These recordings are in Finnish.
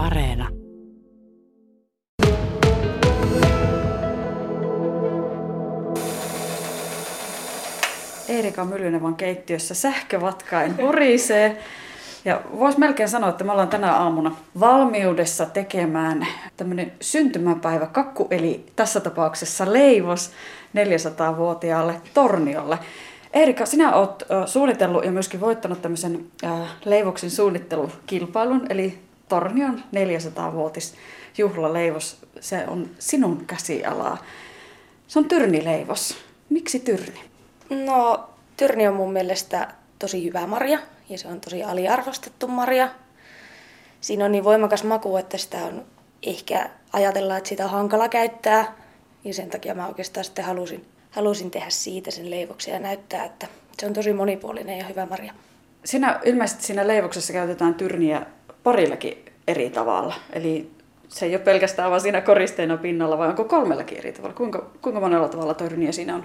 Areena. Eerika Myllynevan keittiössä sähkövatkain hurisee. Ja vois melkein sanoa, että me ollaan tänä aamuna valmiudessa tekemään tämmöinen syntymäpäivä kakku, eli tässä tapauksessa leivos 400-vuotiaalle Torniolle. Eerika, sinä olet suunnitellut ja myöskin voittanut tämmöisen leivoksen suunnittelukilpailun, eli Tornion 400-vuotis juhlaleivos. Se on sinun käsialaa. Se on tyrnileivos. Miksi tyrni? No, tyrni on mun mielestä tosi hyvä marja ja se on tosi aliarvostettu marja. Siinä on niin voimakas maku, että sitä on ehkä ajatella, että sitä on hankala käyttää. Ja sen takia mä oikeastaan sitten halusin, halusin tehdä siitä sen leivoksen ja näyttää, että se on tosi monipuolinen ja hyvä marja. Sinä ilmeisesti siinä leivoksessa käytetään tyrniä parillakin eri tavalla. Eli se ei ole pelkästään vaan siinä koristeena pinnalla, vai onko kolmellakin eri tavalla? Kuinka, kuinka monella tavalla tyrniä siinä on?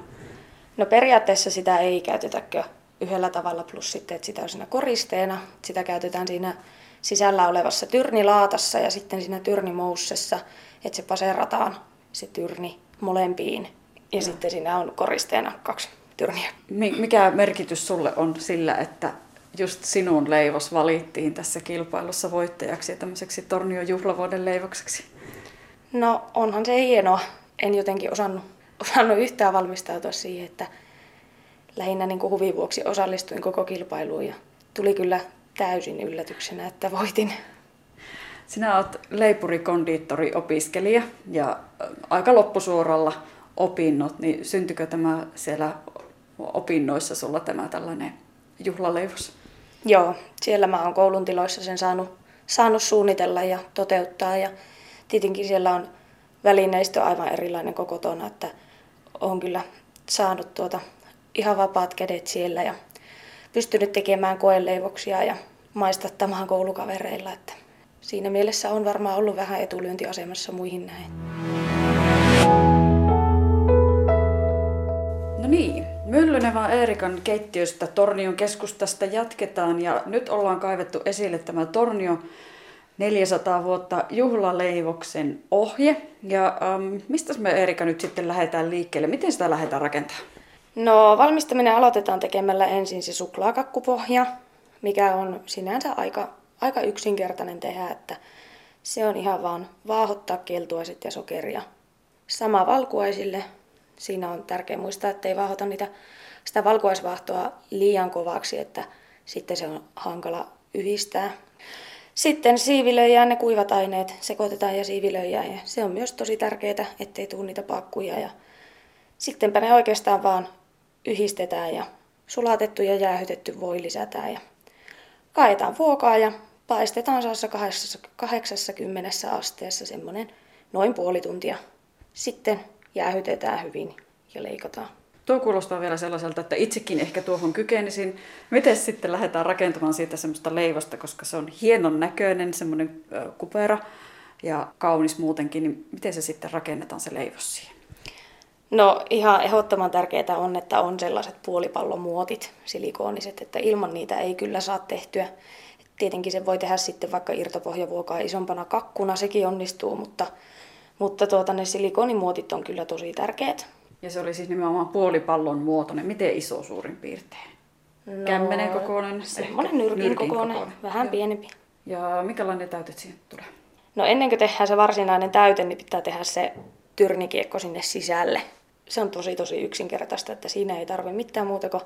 No periaatteessa sitä ei käytetäkö yhdellä tavalla, plus sitten, että sitä on siinä koristeena. Sitä käytetään siinä sisällä olevassa tyrnilaatassa ja sitten siinä tyrnimoussessa, että se paserataan se tyrni molempiin. Ja no. sitten siinä on koristeena kaksi tyrniä. Mikä merkitys sulle on sillä, että just sinun leivos valittiin tässä kilpailussa voittajaksi ja tämmöiseksi Tornion juhlavuoden leivokseksi? No onhan se hienoa. En jotenkin osannut, osannut yhtään valmistautua siihen, että lähinnä niin kuin huvin vuoksi osallistuin koko kilpailuun ja tuli kyllä täysin yllätyksenä, että voitin. Sinä olet leipurikondiittori-opiskelija ja aika loppusuoralla opinnot, niin syntykö tämä siellä opinnoissa sulla tämä tällainen juhlaleivos? Joo, siellä mä oon koulun tiloissa sen saanut, saanut suunnitella ja toteuttaa ja tietenkin siellä on välineistö aivan erilainen koko tona, että on kyllä saanut tuota ihan vapaat kädet siellä ja pystynyt tekemään koeleivoksia ja maistattamaan koulukavereilla. Että siinä mielessä on varmaan ollut vähän etulyöntiasemassa muihin näin. No niin, Myllynevä Eerikan keittiöstä Tornion keskustasta jatketaan ja nyt ollaan kaivettu esille tämä Tornio 400 vuotta juhlaleivoksen ohje. Ja ähm, mistä me Erika nyt sitten lähdetään liikkeelle? Miten sitä lähdetään rakentamaan? No valmistaminen aloitetaan tekemällä ensin se suklaakakkupohja, mikä on sinänsä aika, aika yksinkertainen tehdä, että se on ihan vaan vaahottaa keltuaiset ja sokeria. Sama valkuaisille. Siinä on tärkeää muistaa, että ei vaahota niitä, sitä valkuaisvaahtoa liian kovaksi, että sitten se on hankala yhdistää. Sitten siivilöijään ne kuivat aineet sekoitetaan ja siivilöijään ja se on myös tosi tärkeää, ettei tule niitä pakkuja. Ja sittenpä ne oikeastaan vaan yhdistetään ja sulatettu ja jäähytetty voi lisätään ja kaetaan vuokaa ja paistetaan saassa 80 asteessa semmoinen noin puoli tuntia. Sitten jäähytetään hyvin ja leikataan. Tuo kuulostaa vielä sellaiselta, että itsekin ehkä tuohon kykenisin. Miten sitten lähdetään rakentamaan siitä semmoista leivosta, koska se on hienon näköinen, semmoinen kupera ja kaunis muutenkin, niin miten se sitten rakennetaan se leivos siihen? No ihan ehdottoman tärkeää on, että on sellaiset puolipallomuotit, silikooniset, että ilman niitä ei kyllä saa tehtyä. Tietenkin se voi tehdä sitten vaikka irtopohjavuokaa isompana kakkuna, sekin onnistuu, mutta, mutta tuota, ne silikoonimuotit on kyllä tosi tärkeät. Ja se oli siis nimenomaan puolipallon muotoinen. Miten iso suurin piirtein? No, Kämmenen kokoinen? Semmoinen nyrkin, nyrkin kokoinen, kokoinen, vähän Joo. pienempi. Ja minkälainen täytet siihen tulee? No ennen kuin tehdään se varsinainen täyte, niin pitää tehdä se tyrnikiekko sinne sisälle. Se on tosi tosi yksinkertaista, että siinä ei tarvitse mitään muuta kuin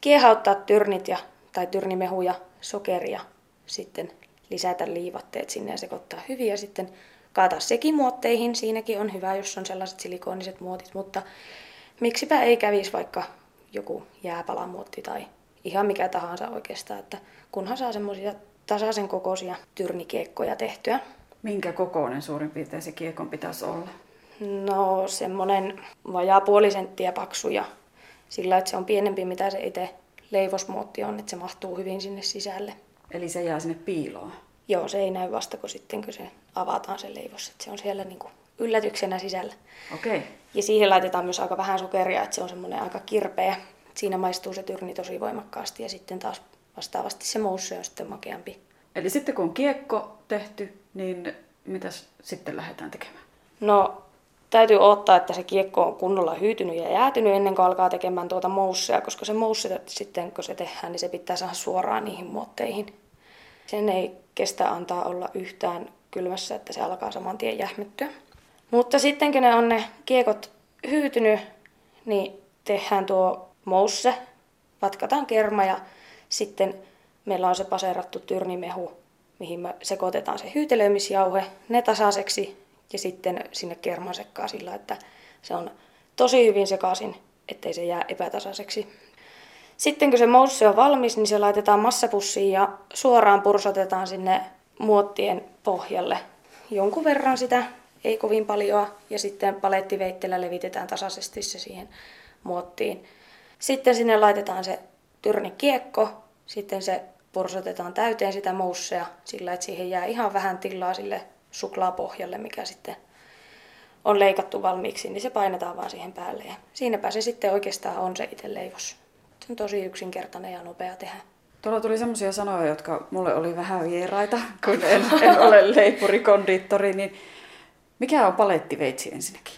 kiehauttaa tyrnit ja, tai tyrnimehuja, sokeria, sitten lisätä liivatteet sinne ja sekoittaa hyvin ja sitten kaataa sekin muotteihin. Siinäkin on hyvä, jos on sellaiset silikooniset muotit, mutta miksipä ei kävisi vaikka joku jääpalamuotti tai ihan mikä tahansa oikeastaan, että kunhan saa semmoisia tasaisen kokoisia tyrnikiekkoja tehtyä. Minkä kokoinen suurin piirtein se kiekon pitäisi olla? No semmoinen vajaa puoli senttiä paksu ja sillä, että se on pienempi mitä se itse leivosmuotti on, että se mahtuu hyvin sinne sisälle. Eli se jää sinne piiloon? Joo, se ei näy vasta kun sitten kun se avataan se leivos, että se on siellä niin kuin yllätyksenä sisällä. Okei. Okay. Ja siihen laitetaan myös aika vähän sokeria, että se on semmoinen aika kirpeä. Siinä maistuu se tyrni tosi voimakkaasti ja sitten taas vastaavasti se moussu on sitten makeampi. Eli sitten kun on kiekko tehty, niin mitäs sitten lähdetään tekemään? No, täytyy odottaa, että se kiekko on kunnolla hyytynyt ja jäätynyt ennen kuin alkaa tekemään tuota moussia, koska se moussi sitten, kun se tehdään, niin se pitää saada suoraan niihin muotteihin. Sen ei kestä antaa olla yhtään kylmässä, että se alkaa saman tien jähmettyä. Mutta sitten kun ne on ne kiekot hyytynyt, niin tehdään tuo mousse, vatkataan kerma ja sitten meillä on se paserattu tyrnimehu, mihin me sekoitetaan se hyytelöimisjauhe, ne tasaiseksi ja sitten sinne kerman sekkaa sillä, että se on tosi hyvin sekaisin, ettei se jää epätasaiseksi. Sitten kun se mousse on valmis, niin se laitetaan massapussiin ja suoraan pursotetaan sinne muottien pohjalle. Jonkun verran sitä, ei kovin paljon, ja sitten palettiveitteellä levitetään tasaisesti se siihen muottiin. Sitten sinne laitetaan se tyrnikiekko, sitten se pursotetaan täyteen sitä moussea sillä, että siihen jää ihan vähän tilaa sille suklaapohjalle, mikä sitten on leikattu valmiiksi, niin se painetaan vaan siihen päälle. Ja siinäpä se sitten oikeastaan on se itse leivos. Se on tosi yksinkertainen ja nopea tehdä. Tuolla tuli semmoisia sanoja, jotka mulle oli vähän vieraita, kun en, en ole leipurikondiittori, niin mikä on palettiveitsi ensinnäkin?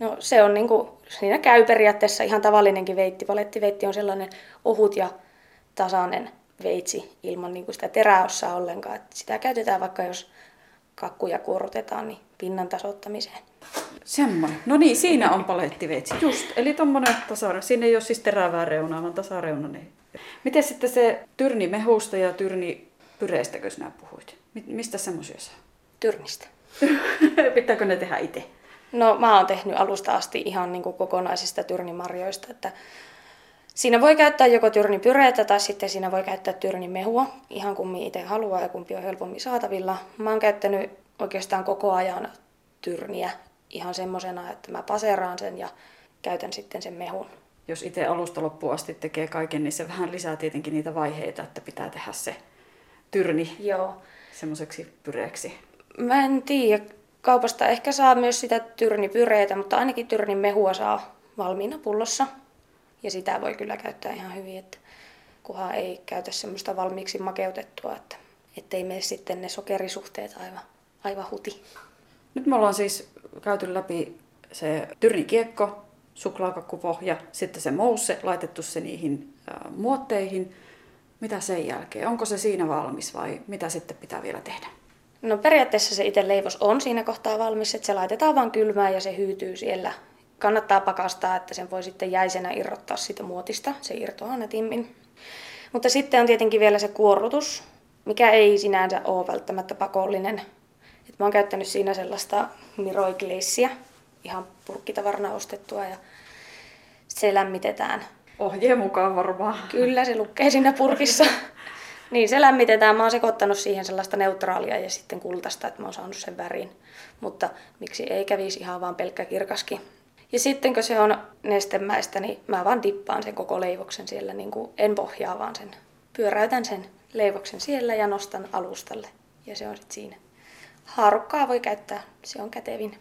No se on niin kuin, siinä käy periaatteessa ihan tavallinenkin veitti. Palettiveitti on sellainen ohut ja tasainen veitsi ilman niin kuin sitä teräossa ollenkaan. Et sitä käytetään vaikka jos kakkuja kuorutetaan, niin pinnan tasoittamiseen. Semmoinen. No niin, siinä on palettiveitsi. Just. Eli tuommoinen tasareuna. Siinä ei ole siis terävää reunaa, vaan tasareunainen. Miten sitten se tyrni mehusta ja tyrni pyreestäkö sinä puhuit? Mistä semmoisia saa? Tyrnistä. Pitääkö ne tehdä itse? No mä oon tehnyt alusta asti ihan niin kuin kokonaisista tyrnimarjoista, että Siinä voi käyttää joko tyrnipyreitä tai sitten siinä voi käyttää tyrnimehua, ihan kummi itse haluaa ja kumpi on helpommin saatavilla. Mä oon käyttänyt oikeastaan koko ajan tyrniä ihan semmosena, että mä paseraan sen ja käytän sitten sen mehun. Jos itse alusta loppuun asti tekee kaiken, niin se vähän lisää tietenkin niitä vaiheita, että pitää tehdä se tyrni Joo. semmoiseksi pyreeksi. Mä en tiedä. Kaupasta ehkä saa myös sitä tyrnipyreitä, mutta ainakin tyrnin mehua saa valmiina pullossa. Ja sitä voi kyllä käyttää ihan hyvin, että kunhan ei käytä semmoista valmiiksi makeutettua, että ettei mene sitten ne sokerisuhteet aivan, aivan huti. Nyt me ollaan siis käyty läpi se tyrnikiekko, suklaakakkupohja, sitten se mousse, laitettu se niihin muotteihin. Mitä sen jälkeen? Onko se siinä valmis vai mitä sitten pitää vielä tehdä? No periaatteessa se itse leivos on siinä kohtaa valmis, että se laitetaan vaan kylmään ja se hyytyy siellä kannattaa pakastaa, että sen voi sitten jäisenä irrottaa siitä muotista. Se irtoaa netimmin. Mutta sitten on tietenkin vielä se kuorrutus, mikä ei sinänsä ole välttämättä pakollinen. Mä oon käyttänyt siinä sellaista miroigleissiä, ihan purkkitavarana ostettua ja se lämmitetään. Ohjeen mukaan varmaan. Kyllä, se lukee siinä purkissa. niin, se lämmitetään. Mä oon sekoittanut siihen sellaista neutraalia ja sitten kultaista, että mä oon saanut sen värin. Mutta miksi ei kävisi ihan vaan pelkkä kirkaskin. Ja sitten kun se on nestemäistä, niin mä vaan dippaan sen koko leivoksen siellä, niin kuin en pohjaa vaan sen. Pyöräytän sen leivoksen siellä ja nostan alustalle. Ja se on sitten siinä. Haarukkaa voi käyttää, se on kätevin.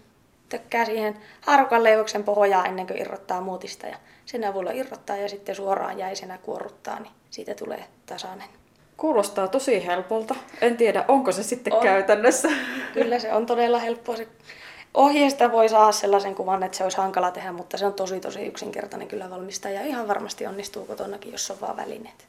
Tökkää siihen haarukan leivoksen pohjaa ennen kuin irrottaa muutista ja sen avulla irrottaa ja sitten suoraan jäisenä kuorruttaa, niin siitä tulee tasainen. Kuulostaa tosi helpolta. En tiedä, onko se sitten on. käytännössä. Kyllä se on todella helppoa. Se ohjeesta voi saada sellaisen kuvan, että se olisi hankala tehdä, mutta se on tosi tosi yksinkertainen kyllä valmistaa ja ihan varmasti onnistuu kotonakin, jos on vaan välineet.